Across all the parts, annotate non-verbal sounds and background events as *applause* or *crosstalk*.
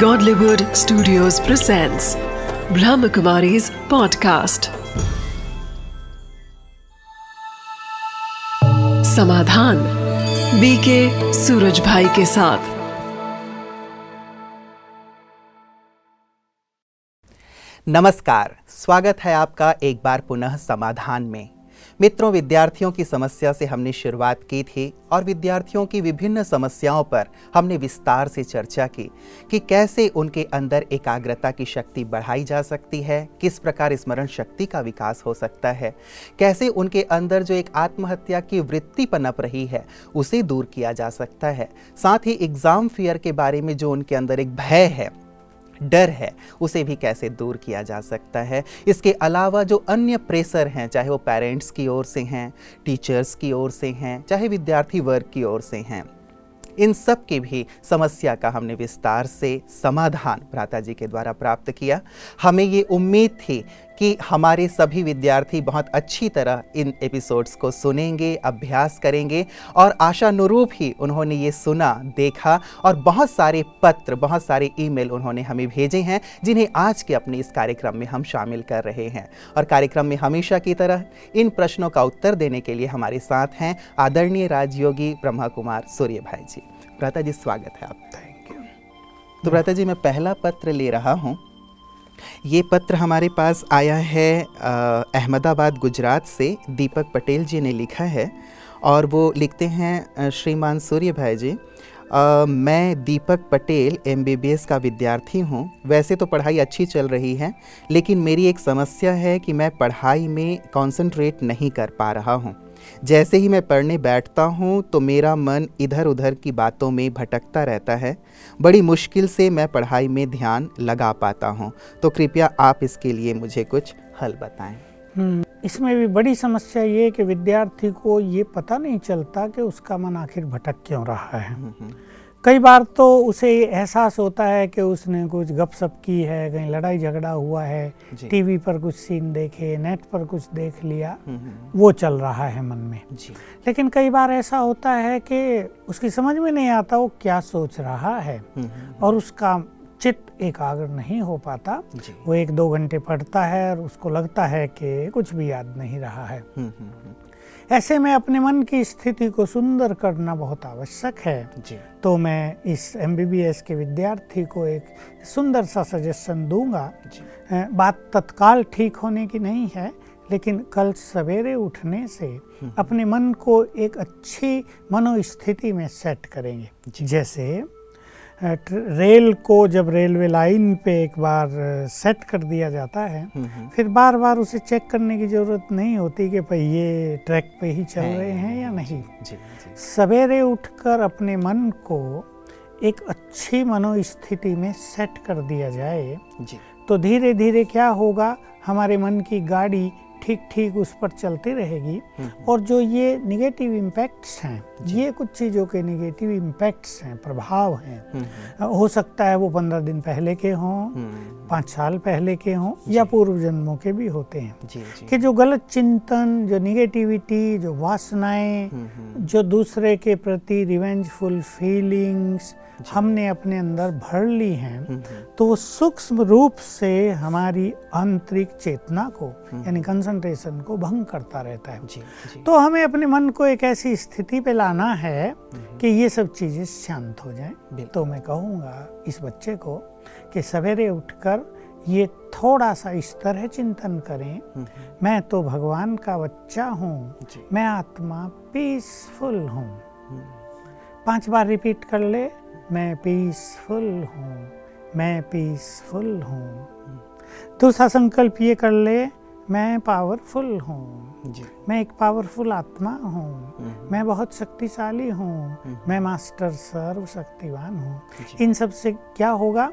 Godlywood Studios presents Brahmakumari's podcast. Samadhan BK Suraj Bhai के साथ नमस्कार स्वागत है आपका एक बार पुनः समाधान में मित्रों, विद्यार्थियों की समस्या से हमने शुरुआत की थी और विद्यार्थियों की विभिन्न समस्याओं पर हमने विस्तार से चर्चा की कि कैसे उनके अंदर एकाग्रता की शक्ति बढ़ाई जा सकती है, किस प्रकार स्मरण शक्ति का विकास हो सकता है, कैसे उनके अंदर जो एक आत्महत्या की वृत्ति पनप रही है, उसे दूर किया जा सकता है। साथ ही एग्ज़ाम फियर के बारे में जो उनके अंदर एक भय है डर है, उसे भी कैसे दूर किया जा सकता है? इसके अलावा जो अन्य प्रेशर हैं, चाहे वो पेरेंट्स की ओर से हैं टीचर्स की ओर से हैं, चाहे विद्यार्थी वर्ग की ओर से हैं, इन सब की भी समस्या का हमने विस्तार से समाधान भ्राता जी के द्वारा प्राप्त किया। हमें ये उम्मीद थी कि हमारे सभी विद्यार्थी बहुत अच्छी तरह इन एपिसोड्स को सुनेंगे अभ्यास करेंगे और आशानुरूप ही उन्होंने ये सुना देखा और बहुत सारे पत्र बहुत सारे ईमेल उन्होंने हमें भेजे हैं जिन्हें आज के अपने इस कार्यक्रम में हम शामिल कर रहे हैं। और कार्यक्रम में हमेशा की तरह इन प्रश्नों का उत्तर देने के लिए हमारे साथ हैं आदरणीय राजयोगी ब्रह्मा कुमार सूर्य भाई जी। भ्राता जी स्वागत है आप थैंक यू तो भ्राता जी मैं पहला पत्र ले रहा हूँ। ये पत्र हमारे पास आया है अहमदाबाद गुजरात से। दीपक पटेल जी ने लिखा है और वो लिखते हैं श्रीमान सूर्य भाई जी आ, मैं दीपक पटेल एमबीबीएस का विद्यार्थी हूँ। वैसे तो पढ़ाई अच्छी चल रही है लेकिन मेरी एक समस्या है कि मैं पढ़ाई में कंसंट्रेट नहीं कर पा रहा हूँ। जैसे ही मैं पढ़ने बैठता हूँ तो मेरा मन इधर उधर की बातों में भटकता रहता है। बड़ी मुश्किल से मैं पढ़ाई में ध्यान लगा पाता हूँ। तो कृपया आप इसके लिए मुझे कुछ हल बताएँ। हम्म, इसमें भी बड़ी समस्या ये कि विद्यार्थी को ये पता नहीं चलता कि उसका मन आखिर भटक क्यों रहा है। हम्म, हम्म। कई बार तो उसे एहसास होता है कि उसने कुछ गपशप की है कहीं लड़ाई झगड़ा हुआ है टीवी पर कुछ सीन देखे नेट पर कुछ देख लिया हम्म, हम्म, हम्म। वो चल रहा है मन में। जी। लेकिन कई बार ऐसा होता है कि उसकी समझ में नहीं आता वो क्या सोच रहा है और उसका चित्त एकाग्र नहीं हो पाता। वो एक दो घंटे पढ़ता है और उसको लगता है कि कुछ भी याद नहीं रहा है। ऐसे में अपने मन की स्थिति को सुंदर करना बहुत आवश्यक है। जी। तो मैं इस एमबीबीएस के विद्यार्थी को एक सुंदर सा सजेशन दूँगा। बात तत्काल ठीक होने की नहीं है लेकिन कल सवेरे उठने से हम्म। अपने मन को एक अच्छी मनोस्थिति में सेट करेंगे। जैसे रेल को जब रेलवे लाइन पे एक बार सेट कर दिया जाता है हम्म, हम्म। फिर बार बार उसे चेक करने की ज़रूरत नहीं होती कि भाई ये ट्रैक पे ही चल रहे हैं या नहीं सवेरे उठकर अपने मन को एक अच्छी मनोस्थिति में सेट कर दिया जाए जी। तो धीरे धीरे क्या होगा हमारे मन की गाड़ी ठीक ठीक उस पर चलती रहेगी हम्म। और जो ये निगेटिव इम्पैक्ट्स हैं ये कुछ चीज़ों के निगेटिव इम्पैक्ट्स हैं प्रभाव हैं। हम्म, हो सकता है वो पंद्रह दिन पहले के हों पाँच साल पहले के हों या पूर्व जन्मों के भी होते हैं। जी, जी। कि जो गलत चिंतन जो निगेटिविटी जो वासनाएँ जो दूसरे के प्रति रिवेंजफुल फीलिंग्स हमने अपने अंदर भर ली हैं हम्म, हम्म। तो वो सूक्ष्म रूप से हमारी आंतरिक चेतना को हम्म, यानी कंसंट्रेशन को भंग करता रहता है। जी, जी। तो हमें अपने मन को एक ऐसी स्थिति पे लाना है कि ये सब चीज़ें शांत हो जाएँ। तो मैं कहूँगा इस बच्चे को कि सवेरे उठकर ये थोड़ा सा इस तरह चिंतन करें मैं तो भगवान का बच्चा हूँ मैं आत्मा पीसफुल हूँ। पाँच बार रिपीट कर ले मैं पीसफुल हूँ मैं पीसफुल हूँ। दूसरा संकल्प ये कर ले मैं पावरफुल हूँ। मैं एक पावरफुल आत्मा हूँ। हम्म। मैं बहुत शक्तिशाली हूँ। हम्म। मैं मास्टर सर्व शक्तिवान हूँ। इन सबसे क्या होगा?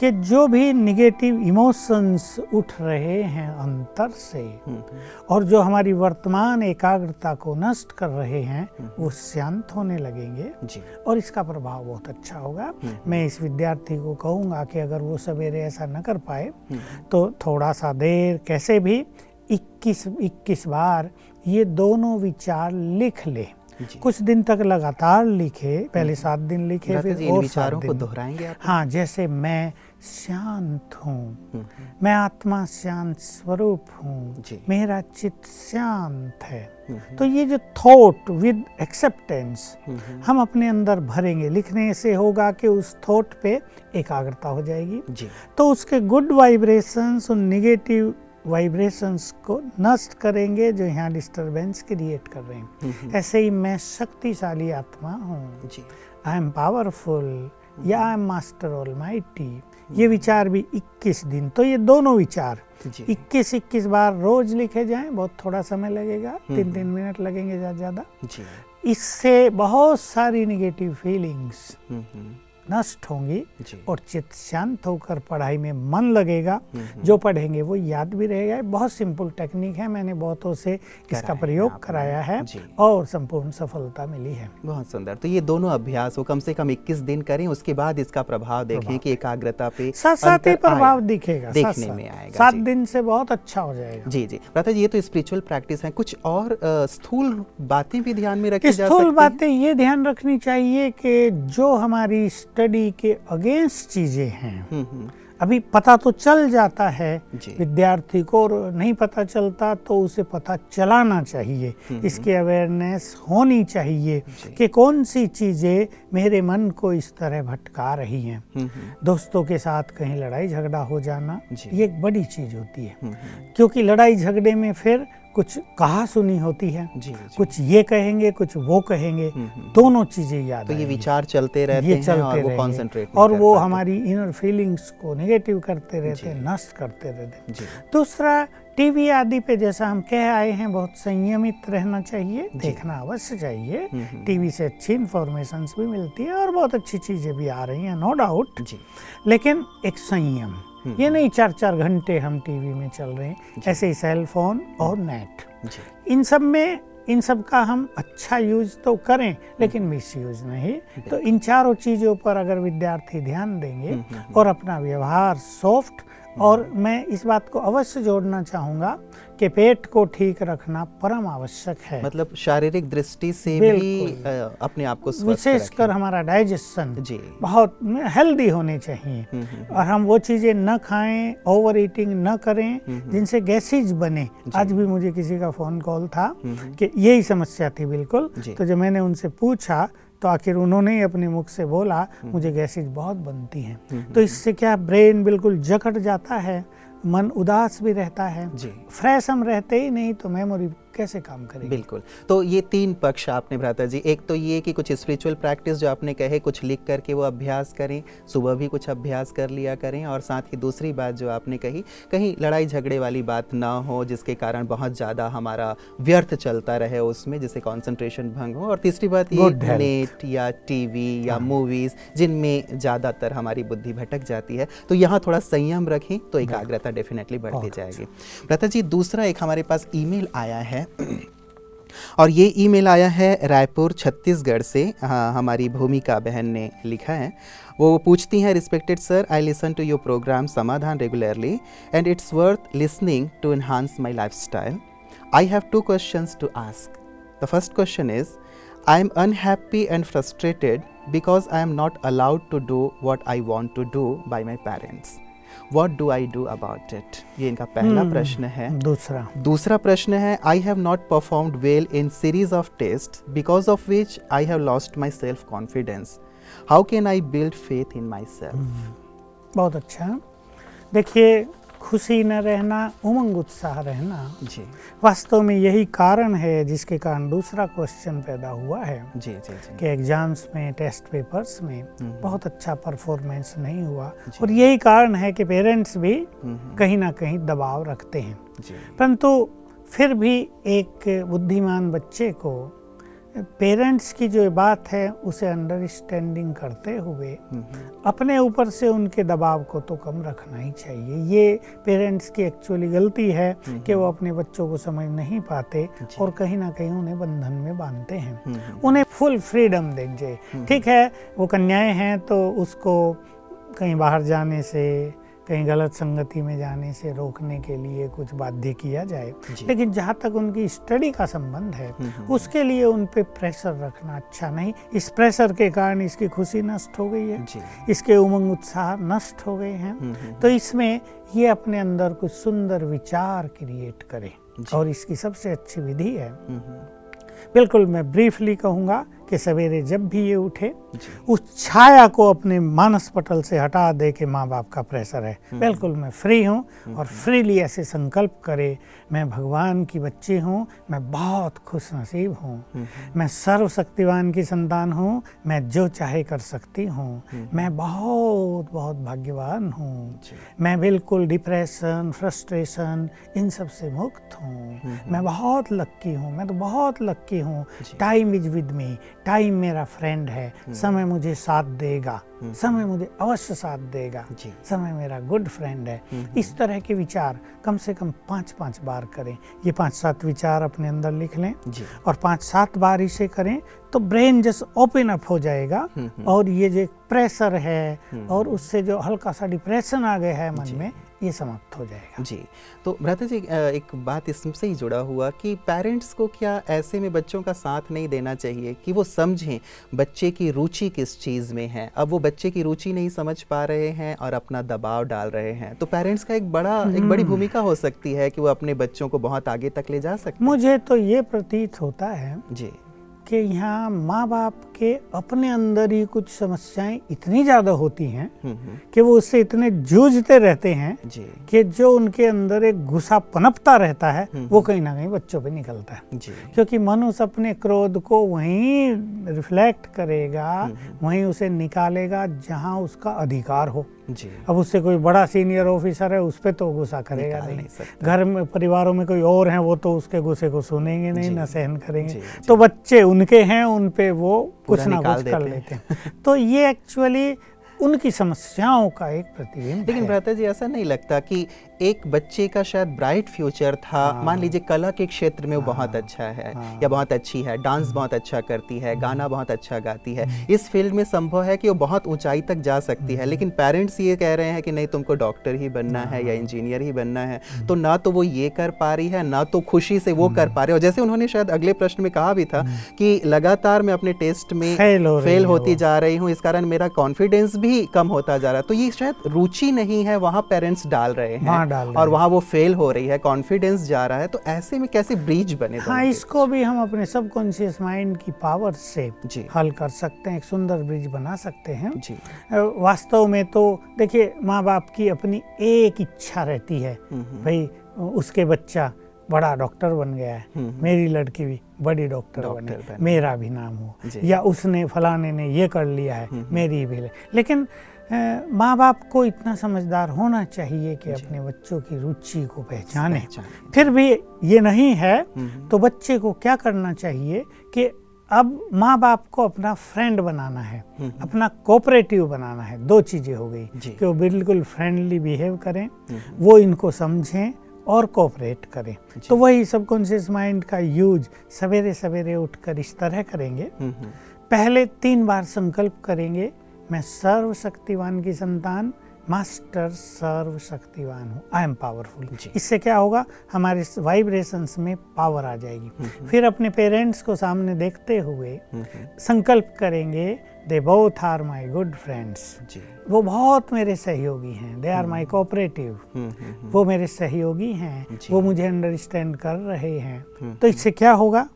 कि जो भी निगेटिव इमोशंस उठ रहे हैं अंतर से हम्म, हम्म। और जो हमारी वर्तमान एकाग्रता को नष्ट कर रहे हैं हम्म, वो शांत होने लगेंगे जी। और इसका प्रभाव बहुत अच्छा होगा मैं इस विद्यार्थी को कहूँगा कि अगर वो सवेरे ऐसा न कर पाए तो थोड़ा सा देर कैसे भी 21 21 बार ये दोनों विचार लिख ले। कुछ दिन तक लगातार लिखे पहले सात दिन लिखे फिर और विचारों को दोहराएँगे आप? हाँ जैसे मैं शांत हूँ हम्म, मैं आत्मा शांत स्वरूप हूँ मेरा चित्त शांत है। हम्म, तो ये जो थॉट विद एक्सेप्टेंस हम्म, हम अपने अंदर भरेंगे। लिखने से होगा कि उस थॉट पे एकाग्रता हो जाएगी। जी। तो उसके गुड वाइब्रेशंस और निगेटिव वाइब्रेशंस को नष्ट करेंगे जो यहाँ डिस्टरबेंस क्रिएट कर रहे हैं। ऐसे ही मैं शक्तिशाली आत्मा हूँ। जी। आई एम पावरफुल या I am master almighty ये विचार भी 21 दिन तो ये दोनों विचार। जी। 21 21 बार रोज लिखे जाएँ बहुत थोड़ा समय लगेगा। तीन तीन मिनट लगेंगे ज़्यादा। ज़्यादा इससे बहुत सारी निगेटिव फीलिंग्स नष्ट होंगी और चित्त शांत होकर पढ़ाई में मन लगेगा। जो पढ़ेंगे वो याद भी रहेगा। बहुत सिंपल टेक्निक है। मैंने बहुतों से इसका प्रयोग कराया है और संपूर्ण सफलता मिली है। बहुत सुंदर। तो ये दोनों अभ्यास वो कम से कम 21 दिन करें उसके बाद इसका प्रभाव देखें कि एकाग्रता पे साथ साथ ही प्रभाव दिखेगा। देखने। में आएगा, सात दिन से बहुत अच्छा हो जाएगा। जी जी। भ्राता जी ये तो स्पिरिचुअल प्रैक्टिस है। कुछ और स्थूल बातें भी ध्यान में रखी स्थूल बातें ये ध्यान रखनी चाहिए कि जो हमारी स्टडी के अगेंस्ट चीज़ें हैं। हम्म, हम्म, अभी पता तो चल जाता है विद्यार्थी को और नहीं पता चलता तो उसे पता चलाना चाहिए। इसकी अवेयरनेस होनी चाहिए। कि कौन सी चीज़ें मेरे मन को इस तरह भटका रही हैं। हम्म, हम्म, दोस्तों के साथ कहीं लड़ाई झगड़ा हो जाना ये एक बड़ी चीज़ होती है। हम्म, हम्म, क्योंकि लड़ाई झगड़े में फिर कुछ कहा सुनी होती है जी जी। कुछ ये कहेंगे कुछ वो कहेंगे हम्म, हम्म। दोनों चीज़ें याद तो ये विचार चलते रहते ये हैं चलते और वो। कॉन्सेंट्रेट और वो हमारी इनर फीलिंग्स को नेगेटिव करते रहते हैं नष्ट करते रहते हैं। दूसरा टीवी आदि पे जैसा हम कह आए हैं बहुत संयमित रहना चाहिए देखना अवश्य चाहिए। हम्म, हम्म। टीवी से अच्छी इंफॉर्मेशन भी मिलती है और बहुत अच्छी चीज़ें भी आ रही हैं नो डाउट लेकिन एक संयम। ये नहीं चार चार घंटे हम टीवी में चल रहे हैं ऐसे ही सेल फ़ोन और नेट इन सब में इन सब का हम अच्छा यूज़ तो करें लेकिन मिस यूज़ नहीं। तो इन चारों चीज़ों पर अगर विद्यार्थी ध्यान देंगे और अपना व्यवहार सॉफ्ट और मैं इस बात को अवश्य जोड़ना चाहूँगा कि पेट को ठीक रखना परम आवश्यक है। मतलब शारीरिक दृष्टि से भी। अपने आप को विशेषकर हमारा डाइजेशन जी। बहुत हेल्दी होने चाहिए। हम्म, हम्म, और हम वो चीज़ें न खाएँ ओवर ईटिंग न करें जिनसे गैसेज बने। आज भी मुझे किसी का फ़ोन कॉल था कि यही समस्या थी बिल्कुल। तो जब मैंने उनसे पूछा तो आखिर उन्होंने ही अपने मुख से बोला मुझे गैसेज बहुत बनती हैं। तो इससे क्या ब्रेन बिल्कुल जकट जाता है? मन उदास भी रहता है। जी। फ्रेश हम रहते ही नहीं तो मेमोरी कैसे काम करेगी? बिल्कुल। तो ये तीन पक्ष आपने भ्राता जी एक तो ये कि कुछ स्पिरिचुअल प्रैक्टिस जो आपने कहे कुछ लिख करके वो अभ्यास करें सुबह भी कुछ अभ्यास कर लिया करें और साथ ही दूसरी बात जो आपने कही कहीं लड़ाई झगड़े वाली बात ना हो जिसके कारण बहुत ज़्यादा हमारा व्यर्थ चलता रहे उसमें जिससे कॉन्सेंट्रेशन भंग हो। और तीसरी बात ये नेट या टीवी या मूवीज़ जिनमें ज़्यादातर हमारी बुद्धि भटक जाती है। तो यहाँ थोड़ा संयम रखें तो एकाग्रता डेफिनेटली बढ़ती जाएगी। भ्राता जी दूसरा एक हमारे पास ईमेल आया है और ये ईमेल आया है रायपुर छत्तीसगढ़ से। हाँ, हमारी भूमिका बहन ने लिखा है। वो पूछती हैं respected sir I listen to your programme Samadhan regularly and it's worth listening to enhance my lifestyle I have two question to ask the first question is I am unhappy and frustrated because I am not allowed to do what I want to do by my parents what do I do about it ये इनका पहला प्रश्न है। दूसरा। दूसरा प्रश्न है I have not perform well in series of test because of which I have lost my self confidence how can I build faith in myself बहुत अच्छा। देखिए खुशी न रहना उमंग उत्साह रहना जी। वास्तव में यही कारण है जिसके कारण दूसरा क्वेश्चन पैदा हुआ है जी जी जी। कि एग्ज़ाम्स में टेस्ट पेपर्स में बहुत अच्छा परफॉर्मेंस नहीं हुआ। और यही कारण है कि पेरेंट्स भी हम्म, कहीं ना कहीं दबाव रखते हैं। परंतु फिर भी एक बुद्धिमान बच्चे को पेरेंट्स की जो बात है उसे अंडरस्टैंडिंग करते हुए अपने ऊपर से उनके दबाव को तो कम रखना ही चाहिए। ये पेरेंट्स की एक्चुअली गलती है कि वो अपने बच्चों को समझ नहीं पाते और कहीं ना कहीं उन्हें बंधन में बांधते हैं। उन्हें फुल फ्रीडम दीजिए ठीक है वो कन्याएँ हैं तो उसको कहीं बाहर जाने से कहीं गलत संगति में जाने से रोकने के लिए कुछ बाध्य किया जाए। लेकिन जहाँ तक उनकी स्टडी का संबंध है हम्म, उसके लिए उन पे प्रेशर रखना अच्छा नहीं। इस प्रेशर के कारण इसकी खुशी नष्ट हो गई है। इसके उमंग उत्साह नष्ट हो गए हैं। हम्म, हम्म, तो इसमें ये अपने अंदर कुछ सुंदर विचार क्रिएट करे। और इसकी सबसे अच्छी विधि है। हम्म, हम्म, बिल्कुल मैं ब्रीफली कहूँगा कि सवेरे जब भी ये उठे उस छाया को अपने मानस पटल से हटा दे के माँ बाप का प्रेशर है। बिल्कुल मैं फ्री हूँ और फ्रीली ऐसे संकल्प करे मैं भगवान की बच्ची हूँ मैं बहुत खुश नसीब हूँ मैं सर्वशक्तिवान की संतान हूँ मैं जो चाहे कर सकती हूँ। मैं बहुत बहुत भाग्यवान हूँ। मैं बिल्कुल डिप्रेशन फ्रस्ट्रेशन इन सबसे मुक्त हूँ। मैं बहुत लक्की हूँ मैं तो बहुत लक्की हूँ। Time is with me. Time मेरा फ्रेंड है। समय मुझे साथ देगा। समय मुझे अवश्य साथ देगा। समय मेरा गुड फ्रेंड है। इस तरह के विचार कम से कम पाँच पाँच बार करें। ये पाँच सात विचार अपने अंदर लिख लें और पाँच सात बार इसे करें तो ब्रेन जस्ट ओपन अप हो जाएगा और ये जो प्रेशर है और उससे जो हल्का सा डिप्रेशन आ गया है मन में ये समाप्त हो जाएगा। जी तो भ्राता जी एक बात इससे ही जुड़ा हुआ कि पेरेंट्स को क्या ऐसे में बच्चों का साथ नहीं देना चाहिए कि वो समझें बच्चे की रुचि किस चीज़ में है? अब वो बच्चे की रुचि नहीं समझ पा रहे हैं और अपना दबाव डाल रहे हैं तो पेरेंट्स का एक बड़ा एक बड़ी भूमिका हो सकती है कि वो अपने बच्चों को बहुत आगे तक ले जा सकते मुझे तो ये प्रतीत होता है जी। कि यहाँ माँ बाप के अपने अंदर ही कुछ समस्याएँ इतनी ज़्यादा होती हैं हम्म हम्म, कि वो उससे इतने जूझते रहते हैं कि जो उनके अंदर एक गुस्सा पनपता रहता है वो कहीं ना कहीं बच्चों पे निकलता है। क्योंकि मनुष्य अपने क्रोध को वहीं रिफ्लेक्ट करेगा वहीं उसे निकालेगा जहाँ उसका अधिकार हो। जी। अब उससे कोई बड़ा सीनियर ऑफिसर है उस पर तो गुस्सा करेगा नहीं, नहीं। घर में परिवारों में कोई और हैं वो तो उसके गुस्से को सुनेंगे नहीं ना सहन करेंगे। जी, जी, तो बच्चे उनके हैं उन पे वो कुछ ना कुछ कर लेते हैं। तो ये एक्चुअली उनकी समस्याओं का एक प्रतिबिंब लेकिन भ्राता जी ऐसा नहीं लगता कि एक बच्चे का शायद ब्राइट फ्यूचर था। मान लीजिए कला के क्षेत्र में वो बहुत अच्छा है या बहुत अच्छी है डांस बहुत अच्छा करती है गाना बहुत अच्छा गाती है। इस फ़ील्ड में संभव है कि वो बहुत ऊंचाई तक जा सकती है लेकिन पेरेंट्स ये कह रहे हैं कि नहीं तुमको डॉक्टर ही बनना है या इंजीनियर ही बनना है। तो ना तो वो ये कर पा रही है ना तो खुशी से वो कर पा रहे और जैसे उन्होंने शायद अगले प्रश्न में कहा भी था कि लगातार मैं अपने टेस्ट में हो फेल होती जा रही हूँ इस कारण मेरा कॉन्फिडेंस भी कम होता जा रहा है। तो ये शायद रुचि नहीं है वहाँ पेरेंट्स डाल रहे हैं वहाँ डाल और वहाँ वो फेल हो रही है कॉन्फिडेंस जा रहा है तो ऐसे में कैसे ब्रीच बने हाँ इसको भी हम अपने सबकॉन्शियस माइंड की पावर से जी। हल कर सकते हैं एक सुंदर ब्रिज बना सकते हैं। जी। वास्तव में तो देखिए माँ बाप की अपनी एक इच्छा रहती है भाई उसके बच्चा बड़ा डॉक्टर बन गया है मेरी लड़की भी बड़ी डॉक्टर बने बने। मेरा भी नाम हो या उसने फलाने ने ये कर लिया है मेरी भी लेकिन माँ बाप को इतना समझदार होना चाहिए कि अपने बच्चों की रुचि को पहचाने। फिर भी ये नहीं है तो बच्चे को क्या करना चाहिए कि अब माँ बाप को अपना फ्रेंड बनाना है अपना कोऑपरेटिव बनाना है। दो चीज़ें हो गई कि वो बिल्कुल फ्रेंडली बिहेव करें वो इनको समझें और कोऑपरेट करें। तो वही सबकॉन्शियस माइंड का यूज़ सवेरे सवेरे उठकर इस तरह करेंगे। हम्म, हम्म, पहले तीन बार संकल्प करेंगे मैं सर्वशक्तिवान की संतान मास्टर सर्वशक्तिवान हूँ। आई एम पावरफुल इससे क्या होगा? हमारे वाइब्रेशंस में पावर आ जाएगी। फिर अपने पेरेंट्स को सामने देखते हुए हम्म, हम्म, संकल्प करेंगे they both are my good friends वो बहुत मेरे सहयोगी हैं। दे आर माई कोऑपरेटिव हम्म, हम्म, हम्म, वो मेरे सहयोगी हैं। वो मुझे अंडरस्टैंड कर रहे हैं। तो इससे क्या होगा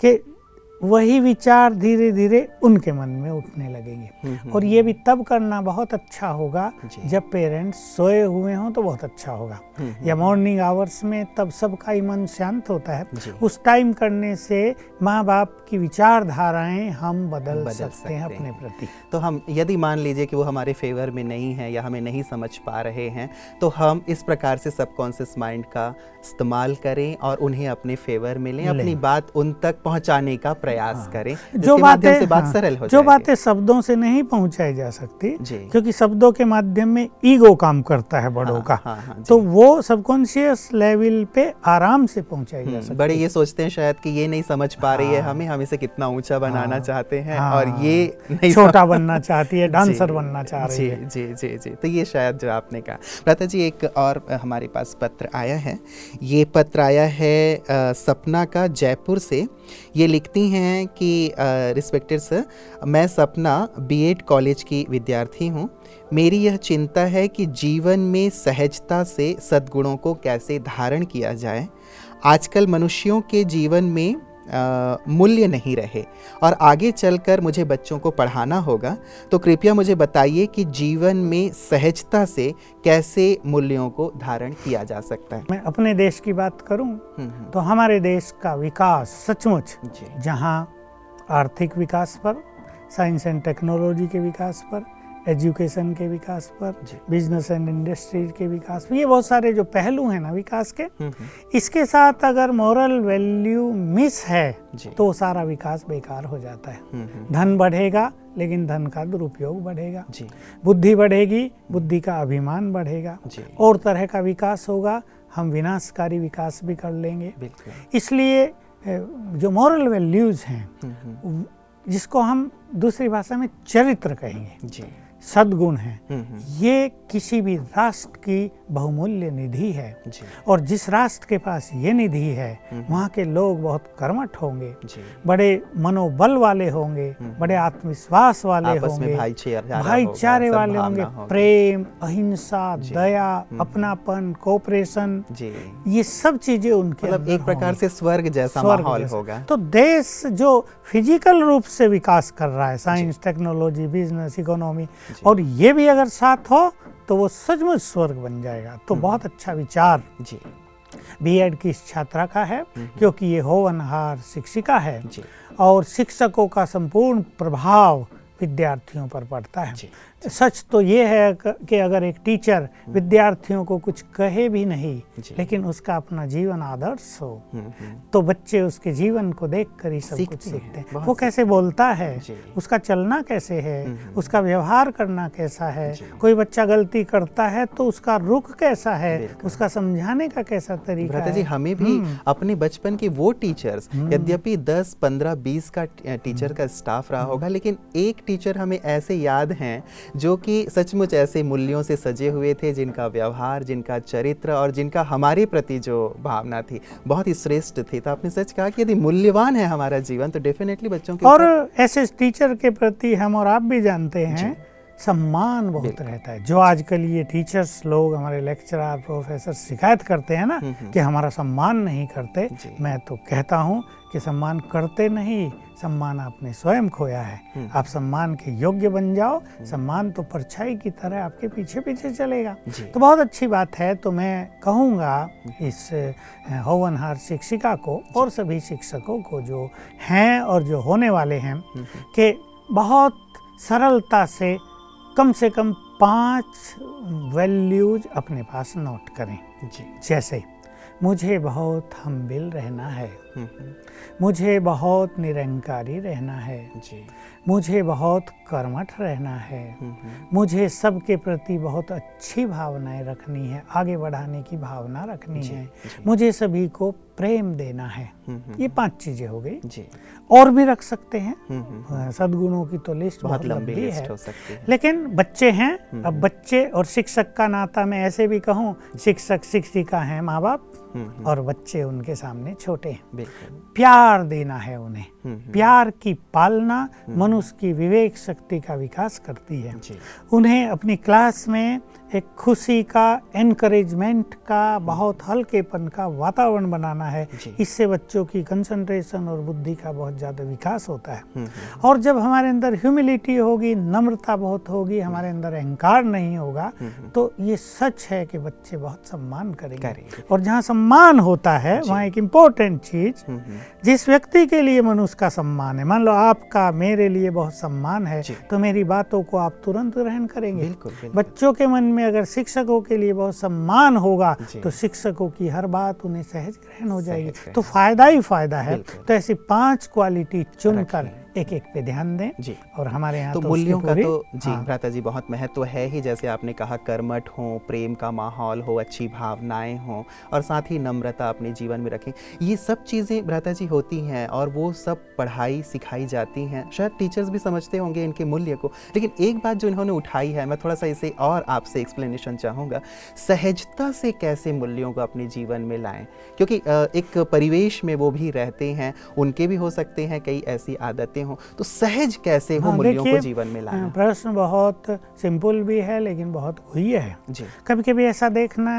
कि वही विचार धीरे धीरे उनके मन में उठने लगेंगे। और ये भी तब करना बहुत अच्छा होगा जब पेरेंट्स सोए हुए हों तो बहुत अच्छा होगा। या मॉर्निंग आवर्स में तब सबका ही मन शांत होता है। उस टाइम करने से माँ बाप की विचारधाराएँ हम बदल, बदल सकते सकते हैं। अपने प्रति। तो हम यदि मान लीजिए कि वो हमारे फेवर में नहीं है या हमें नहीं समझ पा रहे हैं तो हम इस प्रकार से सबकॉन्शियस माइंड का इस्तेमाल करें और उन्हें अपने फेवर में लें। अपनी बात उन तक पहुँचाने का प्रयास हाँ। करें जो बातें से बात हाँ, सरल हो जो बातें शब्दों से नहीं पहुंचाई जा सकती। क्योंकि शब्दों के माध्यम में ईगो काम करता है बड़ों हाँ, का। हाँ, हाँ, तो वो सबकॉन्शियस लेवल पे आराम से पहुंचाई जा हम्म, सकती बड़े ये सोचते हैं शायद कि ये नहीं समझ पा रही है हाँ। हमें हम इसे कितना ऊँचा बनाना हाँ। चाहते हैं और ये छोटा बनना चाहती है *laughs* डांसर बनना चाह रही है। जी जी जी। तो ये शायद जो आपने कहा। लता जी एक और हमारे पास पत्र आया है। ये पत्र आया है सपना का जयपुर से। ये लिखती हैं कि रिस्पेक्टेड सर मैं सपना बीएड कॉलेज की विद्यार्थी हूँ। मेरी यह चिंता है कि जीवन में सहजता से सद्गुणों को कैसे धारण किया जाए। आजकल मनुष्यों के जीवन में मूल्य नहीं रहे। और आगे चलकर मुझे बच्चों को पढ़ाना होगा तो कृपया मुझे बताइए कि जीवन में सहजता से कैसे मूल्यों को धारण किया जा सकता है। मैं अपने देश की बात करूँ हम्म, हम्म, तो हमारे देश का विकास सचमुच जहाँ आर्थिक विकास पर साइंस एंड टेक्नोलॉजी के विकास पर एजुकेशन के विकास पर बिज़नेस एंड इंडस्ट्रीज़ के विकास पर ये बहुत सारे जो पहलू हैं ना विकास के हम्म, हम्म, इसके साथ अगर मॉरल वैल्यू मिस है तो सारा विकास बेकार हो जाता है। हम्म, धन बढ़ेगा लेकिन धन का दुरुपयोग बढ़ेगा। बुद्धि बढ़ेगी बुद्धि का अभिमान बढ़ेगा। और तरह का विकास होगा हम विनाशकारी विकास भी कर लेंगे। इसलिए जो मॉरल वैल्यूज़ हैं जिसको हम दूसरी भाषा में चरित्र कहेंगे। जी। सद्गुण हैं। हम्म, हम्म, ये किसी भी राष्ट्र की बहुमूल्य निधि है। और जिस राष्ट्र के पास ये निधि है हम्म। वहाँ के लोग बहुत कर्मठ होंगे। बड़े मनोबल वाले होंगे। बड़े आत्मविश्वास वाले होंगे। भाईचारे वाले होंगे। प्रेम अहिंसा दया। अपनापन कोऑपरेशन ये सब चीज़ें उनके मतलब एक प्रकार से स्वर्ग जैसा स्वर्ग माहौल। होगा। तो देश जो फ़िज़िकल रूप से विकास कर रहा है साइंस टेक्नोलॉजी बिज़नेस इकोनॉमी और ये भी अगर साथ हो तो वो सचमुच स्वर्ग बन जाएगा। तो हम्म। बहुत अच्छा विचार जी। बी एड की इस छात्रा का है क्योंकि ये होवनहार शिक्षिका है जी। और शिक्षकों का संपूर्ण प्रभाव विद्यार्थियों पर पड़ता है। सच तो ये है क- अगर एक टीचर विद्यार्थियों को कुछ कहे भी नहीं लेकिन उसका अपना जीवन आदर्श हो हम्म, हम्म, तो बच्चे उसके जीवन को देख कर ही सब कुछ सीखते हैं, हैं। वो कैसे बोलता है उसका चलना कैसे है हम्म। उसका व्यवहार करना कैसा है कोई बच्चा गलती करता है तो उसका रुख कैसा है उसका समझाने का कैसा तरीका भ्राता जी हमें भी हम्म। अपने बचपन के वो टीचर्स यद्यपि दस पंद्रह बीस का टीचर का स्टाफ रहा होगा लेकिन एक टीचर हमें ऐसे याद हैं जो कि सचमुच ऐसे मूल्यों से सजे हुए थे जिनका व्यवहार जिनका चरित्र और जिनका हमारे प्रति जो भावना थी बहुत ही श्रेष्ठ थी। तो आपने सच कहा कि यदि मूल्यवान है हमारा जीवन तो डेफिनेटली बच्चों के और ऐसे टीचर के प्रति हम और आप भी जानते हैं सम्मान बहुत रहता है। जो आजकल ये टीचर्स लोग हमारे लेक्चरर प्रोफेसर शिकायत करते हैं ना हम्म, हम्म। कि हमारा सम्मान नहीं करते मैं तो कहता हूँ कि सम्मान करते नहीं सम्मान आपने स्वयं खोया है। हम्म। आप सम्मान के योग्य बन जाओ सम्मान तो परछाई की तरह आपके पीछे पीछे चलेगा। तो बहुत अच्छी बात है तो मैं कहूँगा इस होवनहार शिक्षिका को और सभी शिक्षकों को जो हैं और जो होने वाले हैं कि बहुत सरलता से कम से कम पाँच वैल्यूज़ अपने पास नोट करें। जी। जैसे मुझे बहुत हम्बिल रहना है। हम्म, हम्म, मुझे बहुत निरंकारी रहना है। जी। मुझे बहुत कर्मठ रहना है। हम्म, मुझे सबके प्रति बहुत अच्छी भावनाएँ रखनी है आगे बढ़ाने की भावना रखनी जी, है। जी। मुझे सभी को प्रेम देना है। ये पाँच चीज़ें हो गई। और भी रख सकते हैं। अ, सदगुणों की तो लिस्ट बहुत बहुत लंबी है। हो सकती है। लेकिन बच्चे हैं अब बच्चे और शिक्षक का नाता मैं ऐसे भी कहूँ शिक्षक शिक्षिका हैं माँ बाप और बच्चे उनके सामने छोटे हैं। प्यार देना है उन्हें। हम्म, हम्म, प्यार की पालना मनुष्य की विवेक शक्ति का विकास करती है। उन्हें अपनी क्लास में एक खुशी का एनकरेजमेंट का बहुत हल्केपन का वातावरण बनाना है। इससे बच्चों की कंसंट्रेशन और बुद्धि का बहुत ज़्यादा विकास होता है। हम्म, हम्म, और जब हमारे अंदर ह्यूमिलिटी होगी नम्रता बहुत होगी हमारे अंदर अहंकार नहीं होगा हम्म, तो ये सच है कि बच्चे बहुत सम्मान करेंगे। और जहाँ सम्मान होता है वहाँ एक इम्पोर्टेंट चीज़ हम्म, हम्म, जिस व्यक्ति के लिए मनुष्य का सम्मान है मान लो आपका मेरे लिए बहुत सम्मान है तो मेरी बातों को आप तुरंत ग्रहण करेंगे। बच्चों के मन में अगर शिक्षकों के लिए बहुत सम्मान होगा तो शिक्षकों की हर बात उन्हें सहज ग्रहण हो जाएगी। तो फ़ायदा ही फ़ायदा है। तो ऐसी पाँच क्वालिटी चुनकर। एक एक पे ध्यान दें जी। और हमारे यहाँ तो उसकी मूल्यों का तो जी हाँ, भ्राता जी बहुत महत्व है ही। जैसे आपने कहा कर्मठ हो प्रेम का माहौल हो अच्छी भावनाएँ हो और साथ ही नम्रता अपने जीवन में रखें। ये सब चीज़ें भ्राता जी होती हैं और वो सब पढ़ाई सिखाई जाती हैं। शायद टीचर्स भी समझते होंगे इनके मूल्य को। लेकिन एक बात जो इन्होंने उठाई है मैं थोड़ा सा इसे और आपसे एक्सप्लेनेशन चाहूँगा। सहजता से कैसे मूल्यों को अपने जीवन में लाएँ? क्योंकि एक परिवेश में वो भी रहते हैं उनके भी हो सकते हैं कई ऐसी आदतें हों तो सहज कैसे वो हाँ, मूल्यों को जीवन में लाना? प्रश्न बहुत सिंपल भी है लेकिन बहुत गुह्य है। जी। कभी कभी ऐसा देखना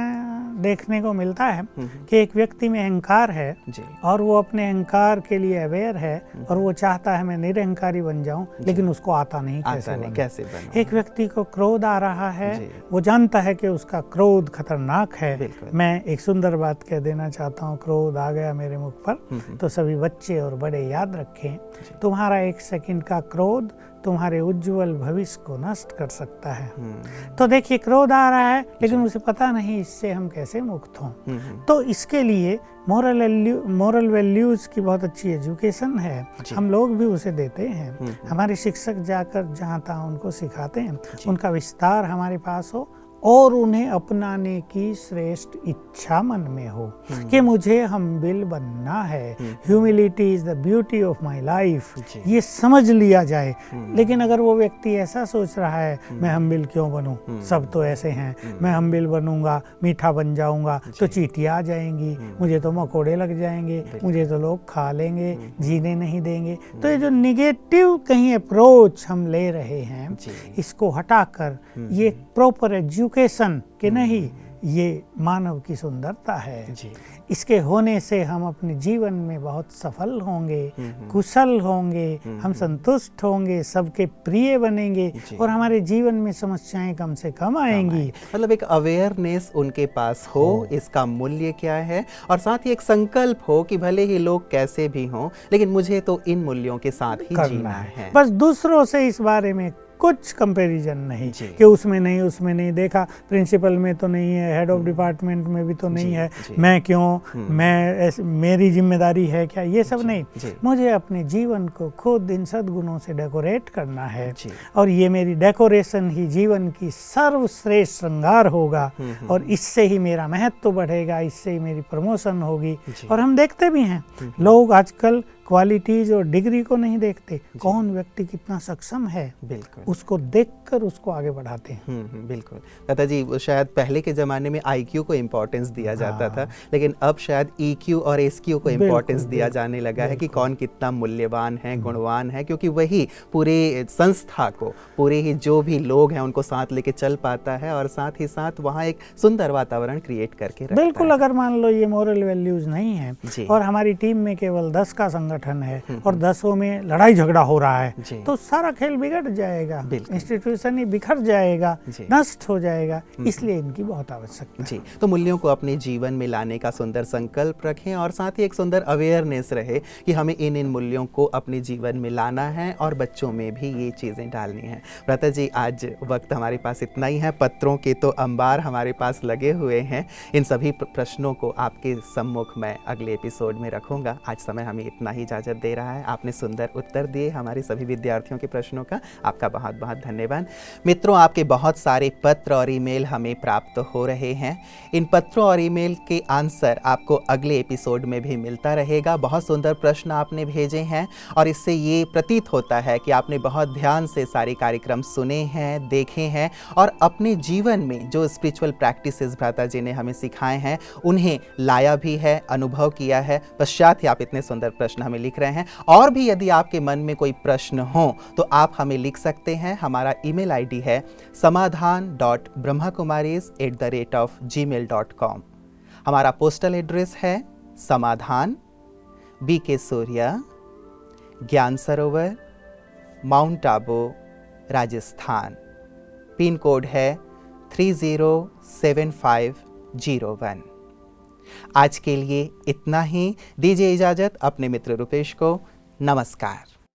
देखने को मिलता है हम्म, कि एक व्यक्ति में अहंकार है और वो अपने अहंकार के लिए अवेयर है और वो चाहता है मैं निरहंकारी बन जाऊँ लेकिन उसको आता नहीं कैसे आता नहीं कैसे बनो? एक व्यक्ति को क्रोध आ रहा है वो जानता है कि उसका क्रोध खतरनाक है। मैं एक सुंदर बात कह देना चाहता हूँ क्रोध आ गया मेरे मुख पर तो सभी बच्चे और बड़े याद रखें। तुम्हारा एक सेकंड का क्रोध तुम्हारे उज्जवल भविष्य को नष्ट कर सकता है। हम्म, तो देखिए क्रोध आ रहा है लेकिन उसे पता नहीं इससे हम कैसे मुक्त हों। हम्म, हम्म, तो इसके लिए मोरल मोरल वैल्यूज़ की बहुत अच्छी एजुकेशन है। हम लोग भी उसे देते हैं। हमारे शिक्षक जाकर जहाँ तहाँ उनको सिखाते हैं उनका विस्तार हमारे पास हो और उन्हें अपनाने की श्रेष्ठ इच्छा मन में हो हम्म। कि मुझे हम्बिल बनना है। Humility is the beauty of my life ये समझ लिया जाए। हम्म। लेकिन अगर वो व्यक्ति ऐसा सोच रहा है मैं हम्बिल क्यों बनूं? सब तो ऐसे हैं। मैं हम्बिल बनूँगा मीठा बन जाऊँगा तो चीटियाँ आ जाएँगी। मुझे तो मकोड़े लग जाएँगे। मुझे तो लोग खा लेंगे जीने नहीं देंगे। तो ये जो निगेटिव कहीं अप्रोच हम ले रहे हैं इसको हटाकर ये प्रॉपर एजुकेशन के नहीं ये मानव की सुंदरता है। जी। इसके होने से हम अपने जीवन में बहुत सफल होंगे कुशल होंगे हम संतुष्ट होंगे सबके प्रिय बनेंगे और हमारे जीवन में समस्याएँ कम से कम आएँगी। मतलब एक अवेयरनेस उनके पास हो। इसका मूल्य क्या है? और साथ ही एक संकल्प हो कि भले ही लोग कैसे भी हों लेकिन मुझे तो इन मूल्यों के साथ ही करना जीना है। है। बस दूसरों से इस बारे में कुछ कंपैरिजन नहीं। कि उसमें नहीं उसमें नहीं। देखा प्रिंसिपल में तो नहीं है हेड ऑफ़ डिपार्टमेंट में भी तो नहीं है। मैं क्यों? मैं मेरी ज़िम्मेदारी है क्या? ये सब नहीं। मुझे अपने जीवन को खुद इन सद्गुणों से डेकोरेट करना है। और ये मेरी डेकोरेशन ही जीवन की सर्वश्रेष्ठ श्रृंगार होगा। और इससे ही मेरा महत्व बढ़ेगा इससे ही मेरी प्रमोशन होगी। और हम देखते भी हैं। लोग आजकल क्वालिटीज और डिग्री को नहीं देखते कौन व्यक्ति कितना सक्षम है बिल्कुल। उसको देखकर उसको आगे बढ़ाते हैं। हम्म हम्म, बिल्कुल। दादा जी शायद पहले के ज़माने में आईक्यू को इम्पोर्टेंस दिया जाता था लेकिन अब शायद ईक्यू और एसक्यू को इम्पोर्टेंस दिया जाने लगा है कि कौन कितना मूल्यवान है गुणवान है क्योंकि वही पूरे संस्था को पूरे ही जो भी लोग हैं उनको साथ लेके चल पाता है और साथ ही साथ वहाँ एक सुंदर वातावरण क्रिएट करके बिल्कुल अगर मान लो ये मॉरल वैल्यूज़ नहीं है। और हमारी टीम में केवल दस का संगठन है और दसों में लड़ाई झगड़ा हो रहा है तो सारा खेल बिगड़ जाएगा। इंस्टीट्यूशन ही बिखर जाएगा नष्ट हो जाएगा इसलिए इनकी बहुत आवश्यकता जी तो मूल्यों को अपने जीवन में लाने का सुंदर संकल्प रखें और साथ ही एक सुंदर अवेयरनेस रहे कि हमें इन इन मूल्यों को अपने जीवन में लाना है और बच्चों में भी ये चीज़ें डालनी है। व्रता जी आज वक्त हमारे पास इतना ही है। पत्रों के तो अंबार हमारे पास लगे हुए हैं। इन सभी प्रश्नों को आपके सम्मुख मैं अगले एपिसोड में रखूँगा। आज समय हमें इतना ही। इजाज़त दे रहा है। आपने सुंदर उत्तर दिए हमारे सभी विद्यार्थियों के प्रश्नों का। आपका बहुत बहुत धन्यवाद। मित्रों, आपके बहुत सारे पत्र और ईमेल हमें प्राप्त हो रहे हैं। इन पत्रों और ईमेल के आंसर आपको अगले एपिसोड में भी मिलता रहेगा। बहुत सुंदर प्रश्न आपने भेजे हैं और इससे ये प्रतीत होता है कि आपने बहुत ध्यान से सारे कार्यक्रम सुने हैं, देखे हैं और अपने जीवन में जो स्पिरिचुअल प्रैक्टिसेस भ्राता जी ने हमें सिखाए हैं, उन्हें लाया भी है, अनुभव किया है। पश्चात ही आप इतने सुंदर प्रश्न हमें लिख रहे हैं। और भी यदि आपके मन में कोई प्रश्न हो तो आप हमें लिख सकते हैं। हमारा ईमेल आईडी है Samadhan dot Brahma Kumaris at the rate of Gmail dot com. हमारा पोस्टल एड्रेस है Samadhan, B K Surya, Gyan Sarovar, Mount Abu, Rajasthan. Pin code है three zero seven five zero one. आज के लिए इतना ही। दीजिए इजाज़त अपने मित्र रुपेश को। नमस्कार।